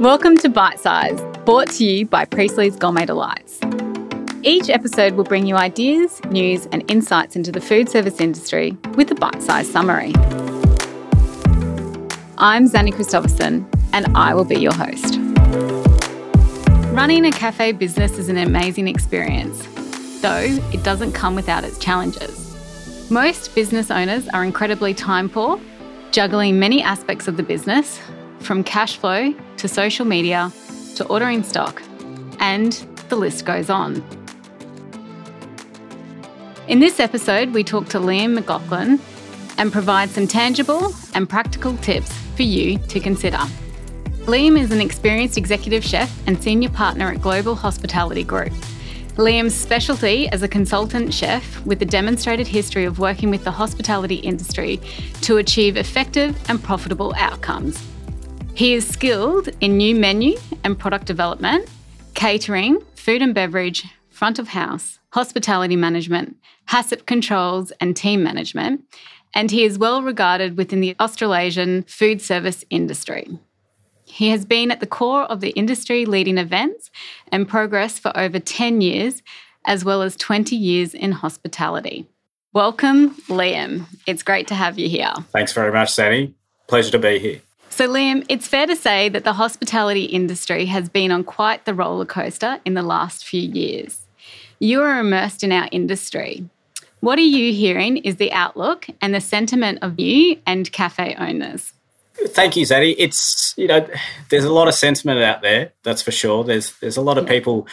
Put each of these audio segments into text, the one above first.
Welcome to Bite Size, brought to you by Priestley's Gourmet Delights. Each episode will bring you ideas, news, and insights into the food service industry with a bite sized summary. I'm Zanny Christopherson, and I will be your host. Running a cafe business is an amazing experience, though it doesn't come without its challenges. Most business owners are incredibly time poor, juggling many aspects of the business, from cash flow to social media to ordering stock, and the list goes on. In this episode, we talk to Liam McLaughlin and provide some tangible and practical tips for you to consider. Liam is an experienced executive chef and senior partner at Global Hospitality Group. Liam's specialty as a consultant chef with a demonstrated history of working with the hospitality industry to achieve effective and profitable outcomes. He is skilled in new menu and product development, catering, food and beverage, front of house, hospitality management, HACCP controls, and team management, and he is well regarded within the Australasian food service industry. He has been at the core of the industry leading events and progress for over 10 years, as well as 20 years in hospitality. Welcome, Liam. It's great to have you here. Thanks very much, Zanny. Pleasure to be here. So, Liam, it's fair to say that the hospitality industry has been on quite the roller coaster in the last few years. You are immersed in our industry. What are you hearing is the outlook and the sentiment of you and cafe owners? Thank you, Zadie. It's you know, there's a lot of sentiment out there. That's for sure. There's there's a lot of people,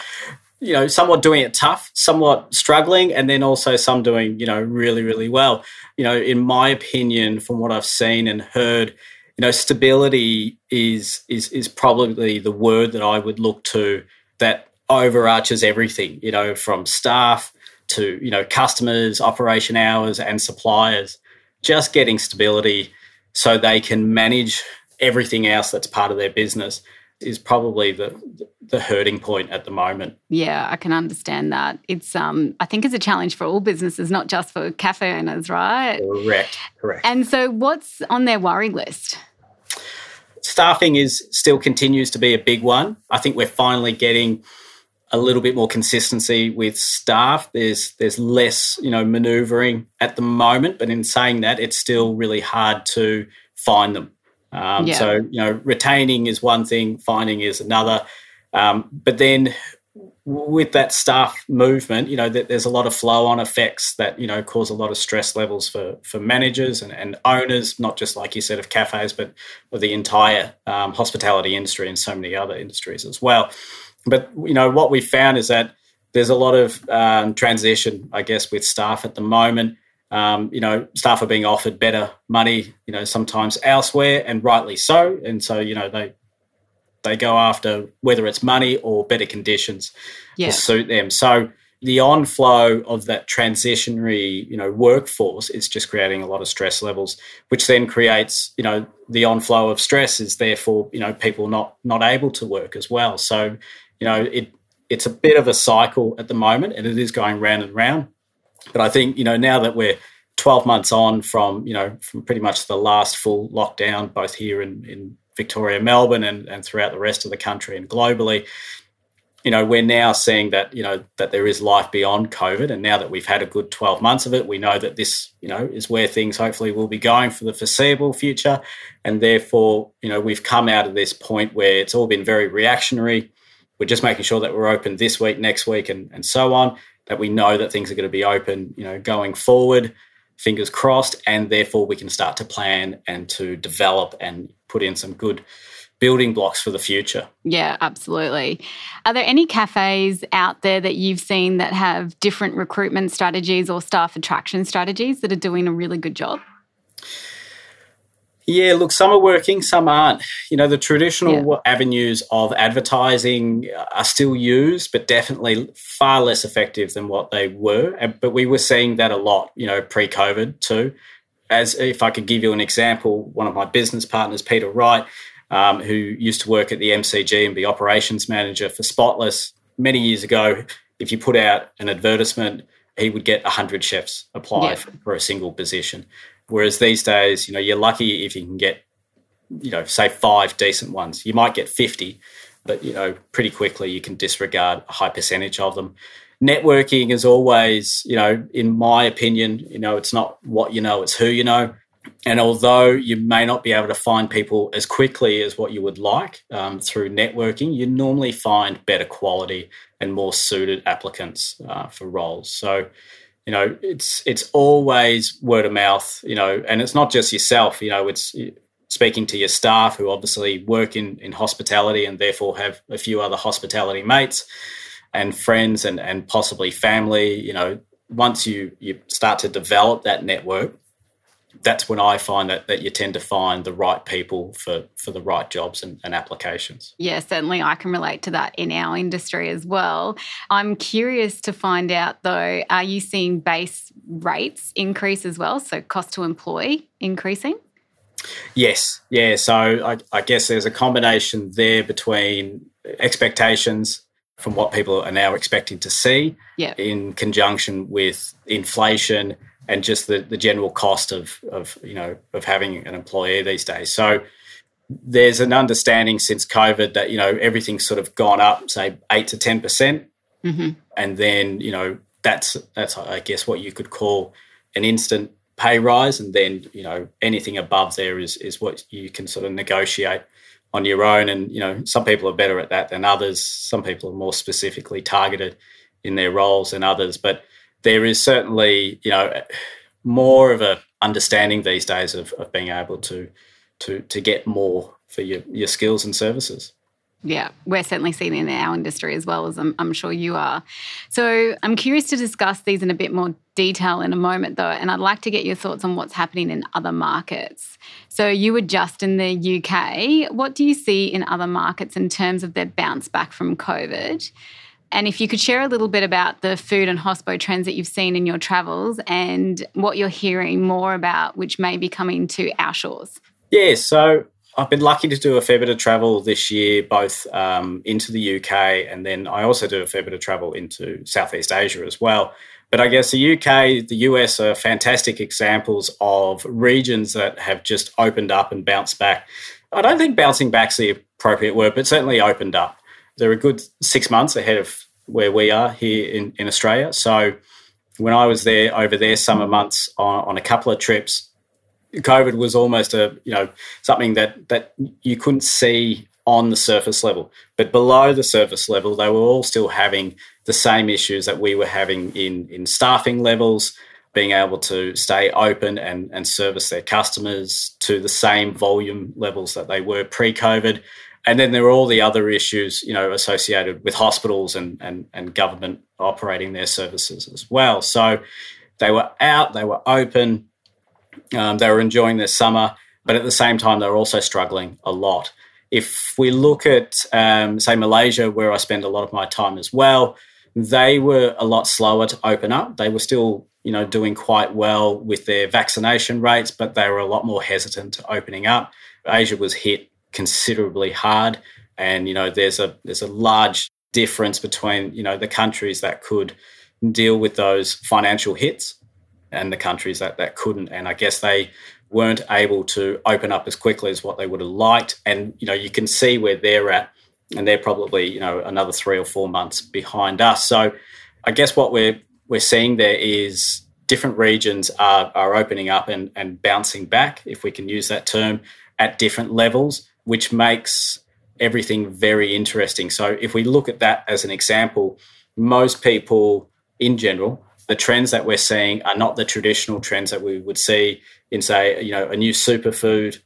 you know, somewhat doing it tough, somewhat struggling, and then also some doing you know really really well. You know, in my opinion, from what I've seen and heard, you know, stability is is is probably the word that I would look to that overarches everything, you know, from staff to, you know, customers, operation hours and suppliers, just getting stability so they can manage everything else that's part of their business is probably the the hurting point at the moment. Yeah, I can understand that. It's um I think it's a challenge for all businesses, not just for cafe owners, right? Correct. Correct. And so what's on their worry list? Staffing is still continues to be a big one. I think we're finally getting a little bit more consistency with staff. There's there's less you know manoeuvring at the moment, but in saying that, it's still really hard to find them. Um, yeah. So you know, retaining is one thing, finding is another. Um, but then with that staff movement, you know, that there's a lot of flow-on effects that you know cause a lot of stress levels for for managers and, and owners, not just like you said of cafes, but of the entire um, hospitality industry and so many other industries as well but you know what we found is that there's a lot of um, transition, I guess, with staff at the moment. Um, you know, staff are being offered better money, you know, sometimes elsewhere, and rightly so. And so, you know, they they go after whether it's money or better conditions yeah. to suit them. So the onflow of that transitionary, you know, workforce is just creating a lot of stress levels, which then creates, you know, the onflow of stress is therefore, you know, people not not able to work as well. So you know, it it's a bit of a cycle at the moment, and it is going round and round. But I think you know now that we're 12 months on from you know from pretty much the last full lockdown, both here in, in Victoria, Melbourne, and, and throughout the rest of the country and globally, you know we're now seeing that you know that there is life beyond COVID, and now that we've had a good 12 months of it, we know that this you know is where things hopefully will be going for the foreseeable future, and therefore you know we've come out of this point where it's all been very reactionary. We're just making sure that we're open this week, next week, and, and so on, that we know that things are going to be open, you know, going forward, fingers crossed, and therefore we can start to plan and to develop and put in some good building blocks for the future. Yeah, absolutely. Are there any cafes out there that you've seen that have different recruitment strategies or staff attraction strategies that are doing a really good job? Yeah, look, some are working, some aren't. You know, the traditional yeah. avenues of advertising are still used, but definitely far less effective than what they were. But we were seeing that a lot, you know, pre COVID too. As if I could give you an example, one of my business partners, Peter Wright, um, who used to work at the MCG and be operations manager for Spotless many years ago, if you put out an advertisement, he would get 100 chefs apply yeah. for, for a single position. Whereas these days, you know, you're lucky if you can get you know, say five decent ones. You might get 50, but, you know, pretty quickly you can disregard a high percentage of them. Networking is always, you know, in my opinion, you know, it's not what you know, it's who you know. And although you may not be able to find people as quickly as what you would like um, through networking, you normally find better quality and more suited applicants uh, for roles. So, you know, it's it's always word of mouth. You know, and it's not just yourself. You know, it's speaking to your staff who obviously work in, in hospitality and therefore have a few other hospitality mates and friends and, and possibly family, you know, once you, you start to develop that network, that's when I find that, that you tend to find the right people for, for the right jobs and, and, applications. Yeah, certainly I can relate to that in our industry as well. I'm curious to find out though, are you seeing base rates increase as well? So cost to employ increasing? Yes, yeah. So I, I guess there's a combination there between expectations from what people are now expecting to see yep. in conjunction with inflation and just the, the general cost of, of you know of having an employee these days. So there's an understanding since COVID that you know everything's sort of gone up, say eight to ten percent, mm-hmm. and then you know that's that's I guess what you could call an instant pay rise, and then you know anything above there is is what you can sort of negotiate on your own. And you know some people are better at that than others. Some people are more specifically targeted in their roles than others, but there is certainly you know more of a understanding these days of, of being able to to to get more for your, your skills and services. Yeah, we're certainly seeing in our industry as well as I'm, I'm, sure you are. So I'm curious to discuss these in a bit more detail in a moment, though, and I'd like to get your thoughts on what's happening in other markets. So you were just in the UK. What do you see in other markets in terms of their bounce back from COVID? And if you could share a little bit about the food and hospo trends that you've seen in your travels and what you're hearing more about, which may be coming to our shores. Yeah, so I've been lucky to do a fair bit of travel this year, both um, into the UK and then I also do a fair bit of travel into Southeast Asia as well. But I guess the UK, the US are fantastic examples of regions that have just opened up and bounced back. I don't think bouncing back's the appropriate word, but certainly opened up. They're a good six months ahead of where we are here in, in Australia. So when I was there over their summer months on, on a couple of trips, COVID was almost a you know something that that you couldn't see on the surface level, but below the surface level, they were all still having the same issues that we were having in in staffing levels, being able to stay open and and service their customers to the same volume levels that they were pre-COVID. And then there were all the other issues, you know, associated with hospitals and and, and government operating their services as well. So they were out, they were open, um, they were enjoying their summer, but at the same time, they were also struggling a lot. If we look at, um, say, Malaysia, where I spend a lot of my time as well, they were a lot slower to open up. They were still, you know, doing quite well with their vaccination rates, but they were a lot more hesitant to opening up. Asia was hit considerably hard, and you know, there's a there's a large difference between you know the countries that could deal with those financial hits and the countries that, that couldn't. And I guess they weren't able to open up as quickly as what they would have liked. And, you know, you can see where they're at, and they're probably, you know, another three or four months behind us. So I guess what we're we're seeing there is different regions are, are opening up and, and bouncing back, if we can use that term, at different levels, which makes everything very interesting. So if we look at that as an example, most people in general the trends that we're seeing are not the traditional trends that we would see in, say, you know, a new superfood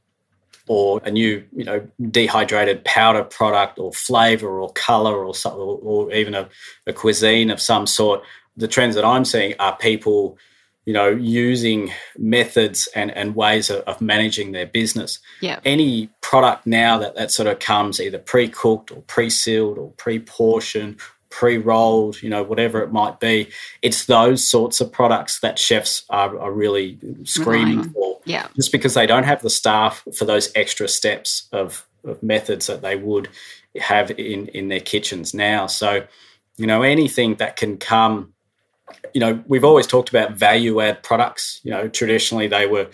or a new, you know, dehydrated powder product or flavor or color or, or, or even a, a cuisine of some sort. The trends that I'm seeing are people, you know, using methods and, and ways of, of managing their business. Yeah. Any product now that, that sort of comes either pre-cooked or pre-sealed or pre-portioned pre-rolled, you know, whatever it might be. It's those sorts of products that chefs are, are really screaming for. Yeah. Just because they don't have the staff for those extra steps of, of methods that they would have in, in their kitchens now. So, you know, anything that can come, you know, we've always talked about value add products. You know, traditionally they were,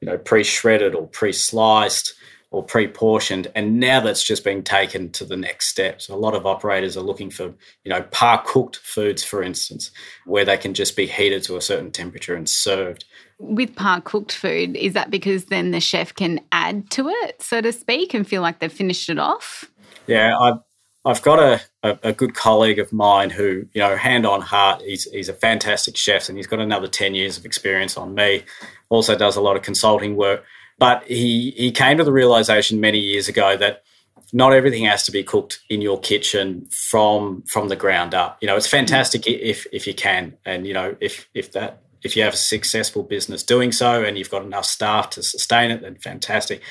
you know, pre-shredded or pre-sliced or pre-portioned and now that's just being taken to the next step. So a lot of operators are looking for you know par cooked foods for instance where they can just be heated to a certain temperature and served. With par cooked food is that because then the chef can add to it so to speak and feel like they've finished it off? Yeah i've I've got a, a, a, good colleague of mine who, you know, hand on heart, he's, he's a fantastic chef and he's got another 10 years of experience on me. Also does a lot of consulting work. But he, he came to the realization many years ago that not everything has to be cooked in your kitchen from from the ground up. You know, it's fantastic if if you can, and you know, if if that if you have a successful business doing so and you've got enough staff to sustain it, then fantastic.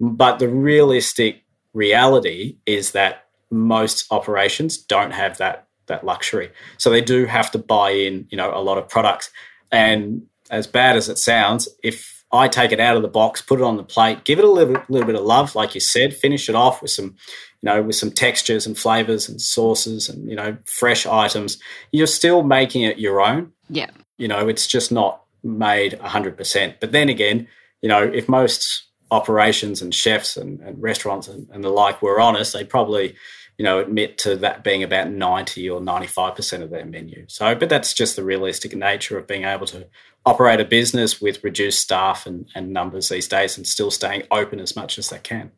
But the realistic reality is that most operations don't have that that luxury, so they do have to buy in, you know, a lot of products. And as bad as it sounds, if I take it out of the box, put it on the plate, give it a little, little bit of love, like you said, finish it off with some, you know, with some textures and flavors and sauces and, you know, fresh items. You're still making it your own. Yeah. You know, it's just not made 100%. But then again, you know, if most operations and chefs and, and restaurants and, and the like were honest, they probably, you know, admit to that being about 90 or 95% of their menu. So, but that's just the realistic nature of being able to operate a business with reduced staff and, and numbers these days and still staying open as much as they can.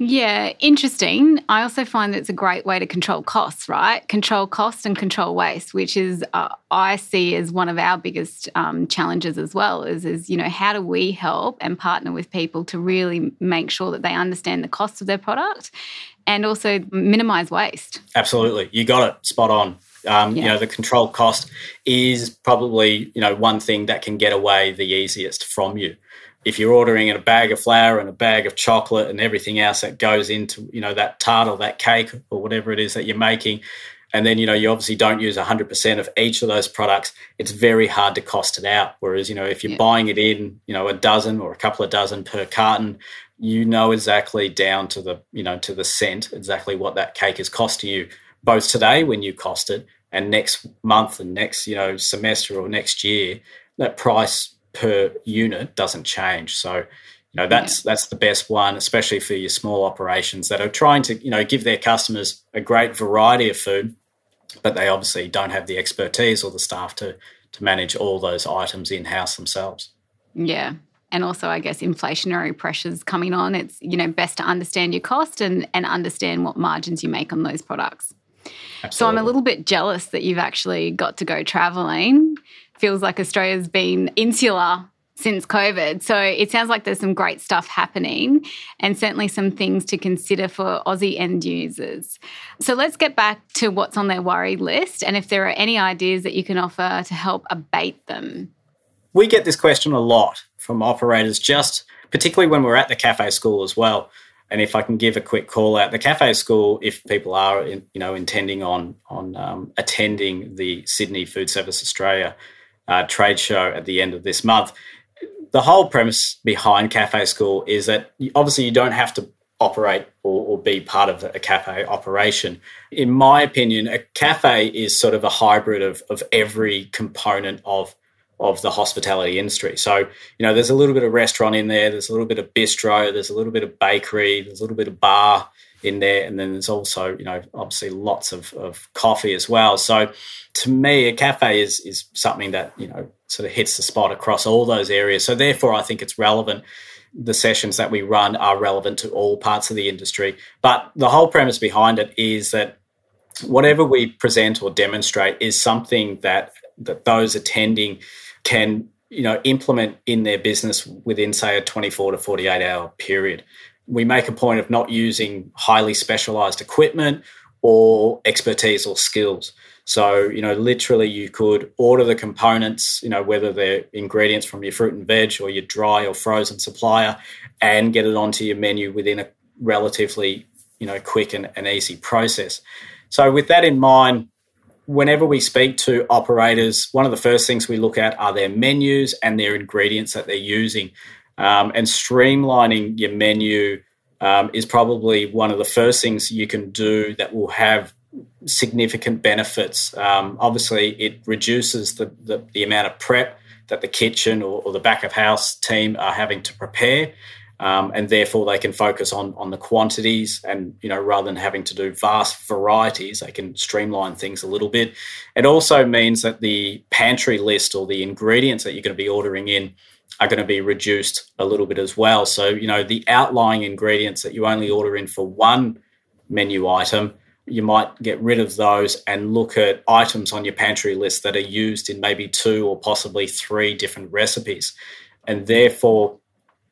Yeah, interesting. I also find that it's a great way to control costs, right? Control cost and control waste, which is uh, I see as one of our biggest um, challenges as well. Is is you know how do we help and partner with people to really make sure that they understand the cost of their product and also minimize waste. Absolutely, you got it spot on. Um, yeah. You know, the control cost is probably you know one thing that can get away the easiest from you. If you're ordering a bag of flour and a bag of chocolate and everything else that goes into you know that tart or that cake or whatever it is that you're making, and then you know you obviously don't use 100% of each of those products it's very hard to cost it out whereas you know if you're yeah. buying it in you know a dozen or a couple of dozen per carton you know exactly down to the you know to the cent exactly what that cake is costing you both today when you cost it and next month and next you know semester or next year that price per unit doesn't change. So you know that's yeah. that's the best one especially for your small operations that are trying to you know give their customers a great variety of food but they obviously don't have the expertise or the staff to to manage all those items in house themselves. Yeah and also I guess inflationary pressures coming on. It's you know best to understand your cost and and understand what margins you make on those products. Absolutely. So I'm a little bit jealous that you've actually got to go traveling. Feels like Australia's been insular since COVID. So it sounds like there's some great stuff happening and certainly some things to consider for Aussie end users. So let's get back to what's on their worry list and if there are any ideas that you can offer to help abate them. We get this question a lot from operators, just particularly when we're at the cafe school as well. And if I can give a quick call out, the cafe school, if people are in, you know intending on on um, attending the Sydney Food Service Australia uh, trade show at the end of this month, the whole premise behind cafe school is that obviously you don't have to operate or, or, be part of a cafe operation. In my opinion, a cafe is sort of a hybrid of, of every component of of the hospitality industry. So, you know, there's a little bit of restaurant in there, there's a little bit of bistro, there's a little bit of bakery, there's a little bit of bar in there, and then there's also, you know, obviously lots of, of coffee as well. So to me, a cafe is is something that, you know, sort of hits the spot across all those areas. So therefore I think it's relevant. The sessions that we run are relevant to all parts of the industry. But the whole premise behind it is that whatever we present or demonstrate is something that that those attending can you know implement in their business within say a 24 to 48 hour period. We make a point of not using highly specialized equipment or expertise or skills. So you know literally you could order the components you know whether they're ingredients from your fruit and veg or your dry or frozen supplier and get it onto your menu within a relatively you know quick and, and easy process. So with that in mind whenever we speak to operators, one of the first things we look at are their menus and their ingredients that they're using. Um, and streamlining your menu um, is probably one of the first things you can do that will have significant benefits. Um, obviously, it reduces the, the, the, amount of prep that the kitchen or, or, the back of house team are having to prepare. Um, and therefore they can focus on on the quantities and you know rather than having to do vast varieties they can streamline things a little bit. It also means that the pantry list or the ingredients that you're going to be ordering in are going to be reduced a little bit as well. So you know the outlying ingredients that you only order in for one menu item you might get rid of those and look at items on your pantry list that are used in maybe two or possibly three different recipes. And therefore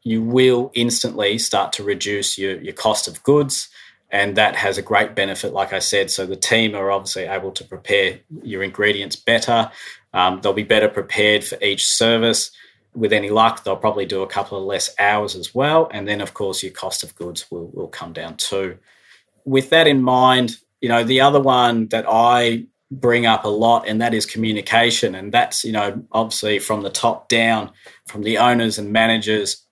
you will instantly start to reduce your, your cost of goods. And that has a great benefit, like I said. So the team are obviously able to prepare your ingredients better. Um, they'll be better prepared for each service. With any luck, they'll probably do a couple of less hours as well. And then, of course, your cost of goods will, will come down too. With that in mind, you know, the other one that I bring up a lot, and that is communication. And that's, you know, obviously from the top down, from the owners and managers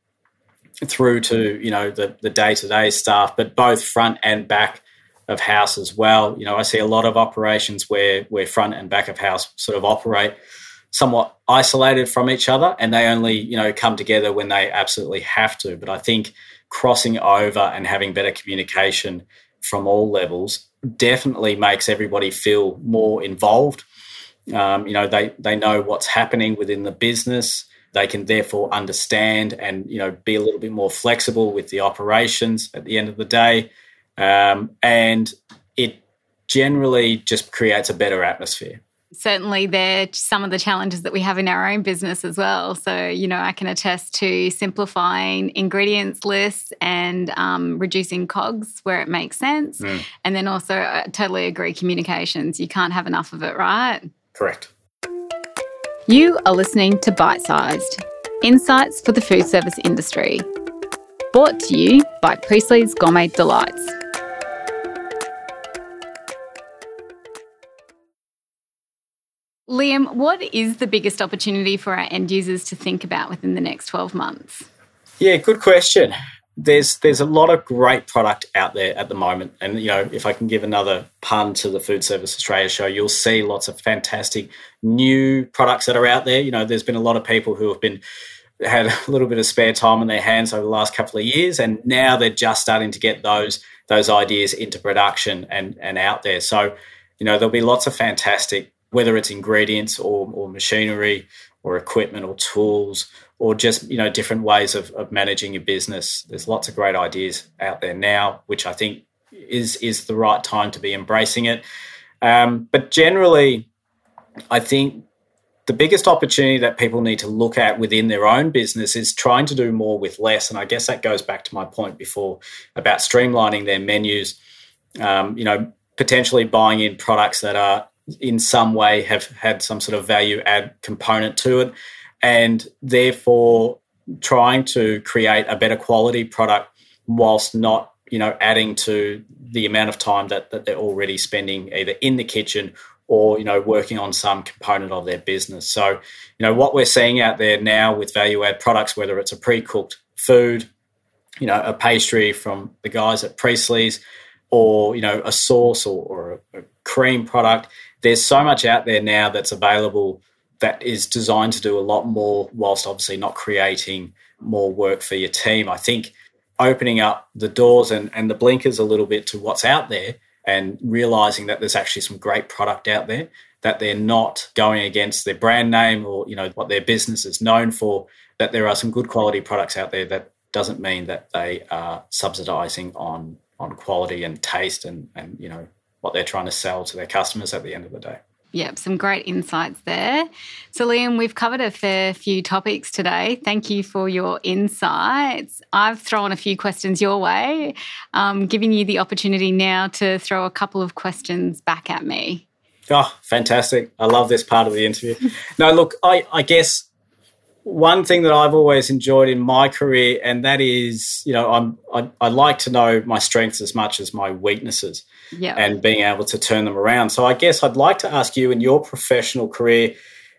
through to you know the the day to day staff, but both front and back of house as well. You know, I see a lot of operations where where front and back of house sort of operate somewhat isolated from each other, and they only you know come together when they absolutely have to. But I think crossing over and having better communication from all levels definitely makes everybody feel more involved. Um, you know, they they know what's happening within the business. They can therefore understand and you know be a little bit more flexible with the operations at the end of the day, um, and it generally just creates a better atmosphere certainly they're some of the challenges that we have in our own business as well. So, you know, I can attest to simplifying ingredients lists and um, reducing COGS where it makes sense. Mm. And then also, I totally agree, communications. You can't have enough of it, right? Correct. You are listening to Bite Sized Insights for the Food Service Industry. Brought to you by Priestley's Gourmet Delights. Liam, what is the biggest opportunity for our end users to think about within the next 12 months? Yeah, good question there's there's a lot of great product out there at the moment, and you know if I can give another pun to the Food Service Australia show, you'll see lots of fantastic new products that are out there. You know, there's been a lot of people who have been had a little bit of spare time on their hands over the last couple of years, and now they're just starting to get those those ideas into production and and out there. So, you know, there'll be lots of fantastic, whether it's ingredients or or machinery or equipment or tools or just you know different ways of, of managing your business. There's lots of great ideas out there now, which I think is is the right time to be embracing it. Um, but generally, I think the biggest opportunity that people need to look at within their own business is trying to do more with less. And I guess that goes back to my point before about streamlining their menus. Um, you know, potentially buying in products that are in some way have had some sort of value add component to it and therefore trying to create a better quality product whilst not you know adding to the amount of time that, that they're already spending either in the kitchen or you know working on some component of their business. So you know what we're seeing out there now with value add products whether it's a pre-cooked food you know a pastry from the guys at Priestley's or you know a sauce or, or a, a cream product there's so much out there now that's available that is designed to do a lot more whilst obviously not creating more work for your team. I think opening up the doors and, and the blinkers a little bit to what's out there and realizing that there's actually some great product out there that they're not going against their brand name or you know what their business is known for that there are some good quality products out there that doesn't mean that they are subsidizing on on quality and taste and and you know what they're trying to sell to their customers at the end of the day Yep, some great insights there. So, Liam, we've covered a fair few topics today. Thank you for your insights. I've thrown a few questions your way, um, giving you the opportunity now to throw a couple of questions back at me. Oh, fantastic. I love this part of the interview. no, look, I, I guess one thing that I've always enjoyed in my career, and that is, you know, I'm I, I like to know my strengths as much as my weaknesses, yeah. and being able to turn them around. So I guess I'd like to ask you, in your professional career,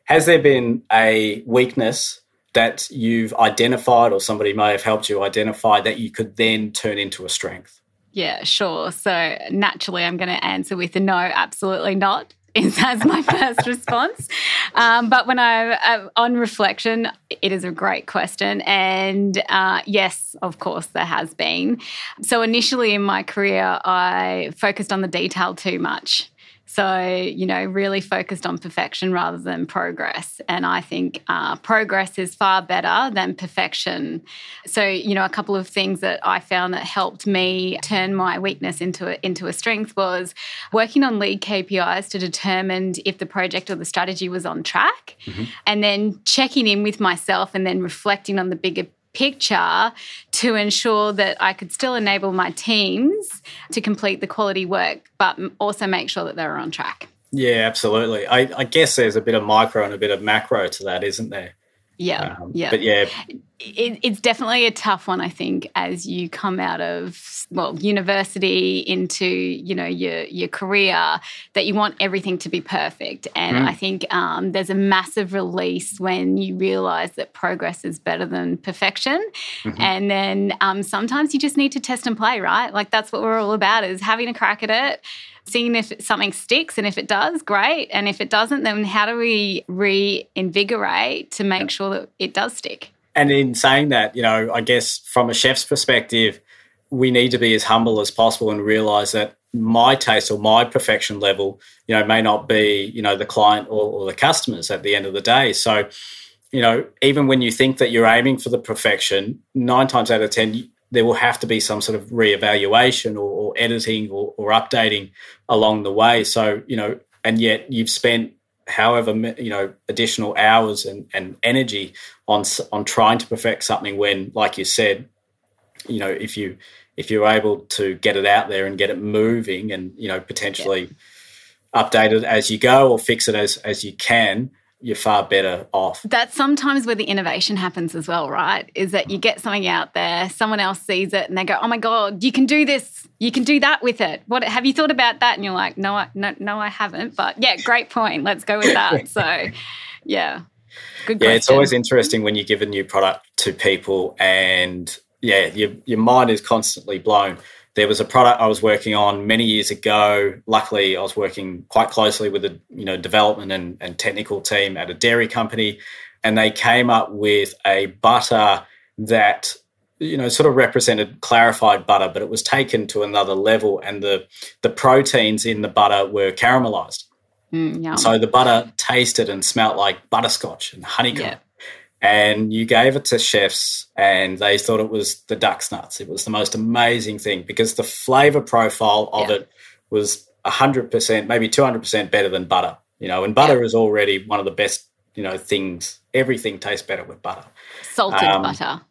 has there been a weakness that you've identified, or somebody may have helped you identify that you could then turn into a strength? Yeah, sure. So naturally, I'm going to answer with a no, absolutely not. Is as my first response. Um, but when I, uh, on reflection, it is a great question. And uh, yes, of course, there has been. So initially in my career, I focused on the detail too much. So, you know, really focused on perfection rather than progress. And I think uh, progress is far better than perfection. So, you know, a couple of things that I found that helped me turn my weakness into a, into a strength was working on lead KPIs to determine if the project or the strategy was on track, mm-hmm. and then checking in with myself and then reflecting on the bigger picture to ensure that I could still enable my teams to complete the quality work, but also make sure that they're on track. Yeah, absolutely. I, I guess there's a bit of micro and a bit of macro to that, isn't there? Yeah, um, yeah. But yeah, it, it's definitely a tough one. I think as you come out of well university into you know your your career, that you want everything to be perfect. And mm. I think um, there's a massive release when you realize that progress is better than perfection. Mm-hmm. And then um, sometimes you just need to test and play, right? Like that's what we're all about: is having a crack at it seeing if something sticks and if it does great and if it doesn't then how do we reinvigorate to make sure that it does stick and in saying that you know i guess from a chef's perspective we need to be as humble as possible and realize that my taste or my perfection level you know may not be you know the client or, or the customers at the end of the day so you know even when you think that you're aiming for the perfection nine times out of ten there will have to be some sort of reevaluation or, or editing or, or, updating along the way. So, you know, and yet you've spent however, you know, additional hours and, and energy on, on trying to perfect something when, like you said, you know, if you, if you're able to get it out there and get it moving and, you know, potentially yeah. update it as you go or fix it as, as you can, you're far better off. That's sometimes where the innovation happens as well, right? Is that you get something out there, someone else sees it, and they go, "Oh my god, you can do this! You can do that with it. What have you thought about that?" And you're like, "No, I, no, no, I haven't." But yeah, great point. Let's go with that. so, yeah, good. Yeah, it's always interesting when you give a new product to people, and yeah, your your mind is constantly blown there was a product I was working on many years ago. Luckily, I was working quite closely with a you know development and, and technical team at a dairy company, and they came up with a butter that you know sort of represented clarified butter, but it was taken to another level, and the the proteins in the butter were caramelized. Mm, so the butter tasted and smelt like butterscotch and honeycomb. Yeah and you gave it to chefs and they thought it was the duck's nuts. It was the most amazing thing because the flavor profile of yeah. it was 100%, maybe 200% better than butter. You know, and butter yeah. is already one of the best, you know, things. Everything tastes better with butter. Salted um, butter.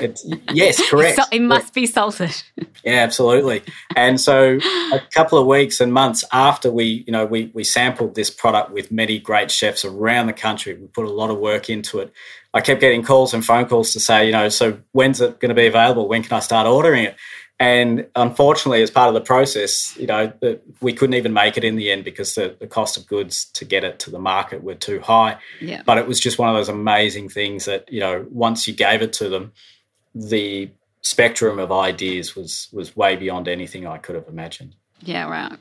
It's, yes, correct. it must be salted. Yeah, absolutely. And so, a couple of weeks and months after we, you know, we we sampled this product with many great chefs around the country, we put a lot of work into it. I kept getting calls and phone calls to say, you know, so when's it going to be available? When can I start ordering it? And unfortunately, as part of the process, you know, the, we couldn't even make it in the end because the, the cost of goods to get it to the market were too high. Yeah. But it was just one of those amazing things that, you know, once you gave it to them, the spectrum of ideas was was way beyond anything I could have imagined. Yeah, right.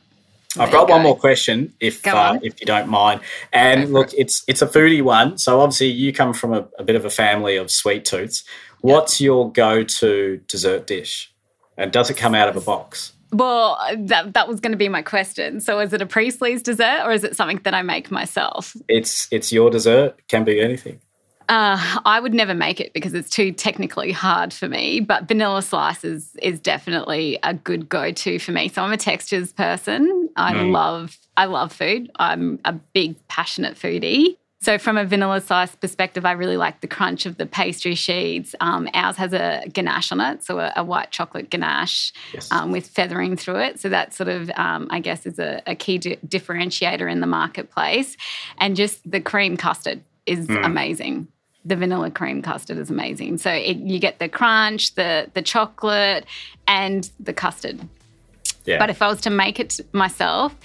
I've got go. one more question, if uh, if you don't mind. And look, it. it's it's a foodie one. So obviously, you come from a, a bit of a family of sweet tooths. What's your go-to dessert dish? And does it come out of a box? Well, that that was going to be my question. So, is it a Priestley's dessert, or is it something that I make myself? It's it's your dessert. Can be anything. Uh, I would never make it because it's too technically hard for me. But vanilla slice is, is definitely a good go to for me. So I'm a textures person. I mm. love I love food. I'm a big passionate foodie. So from a vanilla slice perspective, I really like the crunch of the pastry sheets. Um, ours has a ganache on it, so a, a white chocolate ganache yes. um, with feathering through it. So that sort of, um, I guess, is a, a key di- differentiator in the marketplace. And just the cream custard is mm. amazing the vanilla cream custard is amazing. So it, you get the crunch, the the chocolate, and the custard. Yeah. But if I was to make it myself,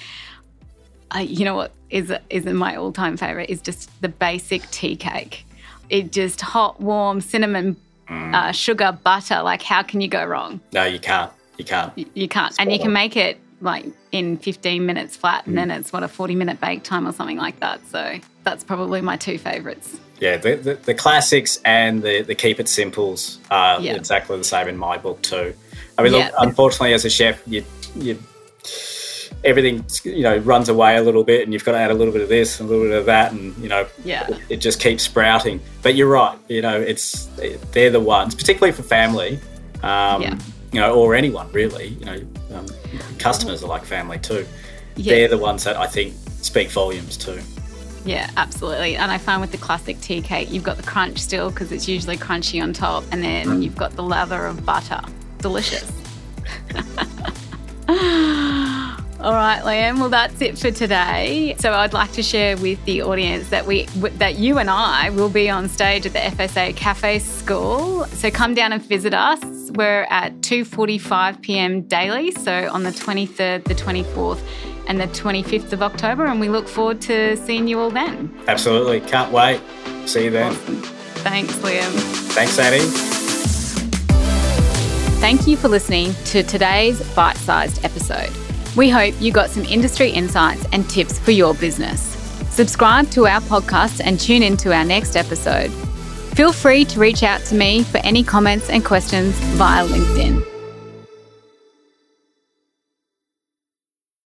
uh, you know what is is my all time favorite is just the basic tea cake. It just hot, warm, cinnamon, mm. uh, sugar, butter. Like how can you go wrong? No, you can't. You can't. You, you can't, and you can make it like in 15 minutes flat, and then it's what a 40 minute bake time or something like that. So that's probably my two favorites. Yeah, the, the, the classics and the, the keep it simples are Yeah. exactly the same in my book too. I mean, Yeah. look, unfortunately, as a chef, you you everything you know runs away a little bit, and you've got to add a little bit of this and a little bit of that, and you know, Yeah. it, it just keeps sprouting. But you're right, you know, it's they're the ones, particularly for family, um, Yeah. you know, or anyone really. You know, um, customers are like family too. They're the ones that I think speak volumes too. Yeah, absolutely. And I find with the classic tea cake, you've got the crunch still because it's usually crunchy on top, and then mm. you've got the lather of butter. Delicious. All right, Liam. Well, that's it for today. So I'd like to share with the audience that we w- that you and I will be on stage at the FSA Cafe School. So come down and visit us. We're at 2:45 p.m. daily. So on the 23rd, the 24th, and the 25th of October, and we look forward to seeing you all then. Absolutely, can't wait. See you then. Thanks, Liam. Thanks, Addie. Thank you for listening to today's bite sized episode. We hope you got some industry insights and tips for your business. Subscribe to our podcast and tune in to our next episode. Feel free to reach out to me for any comments and questions via LinkedIn.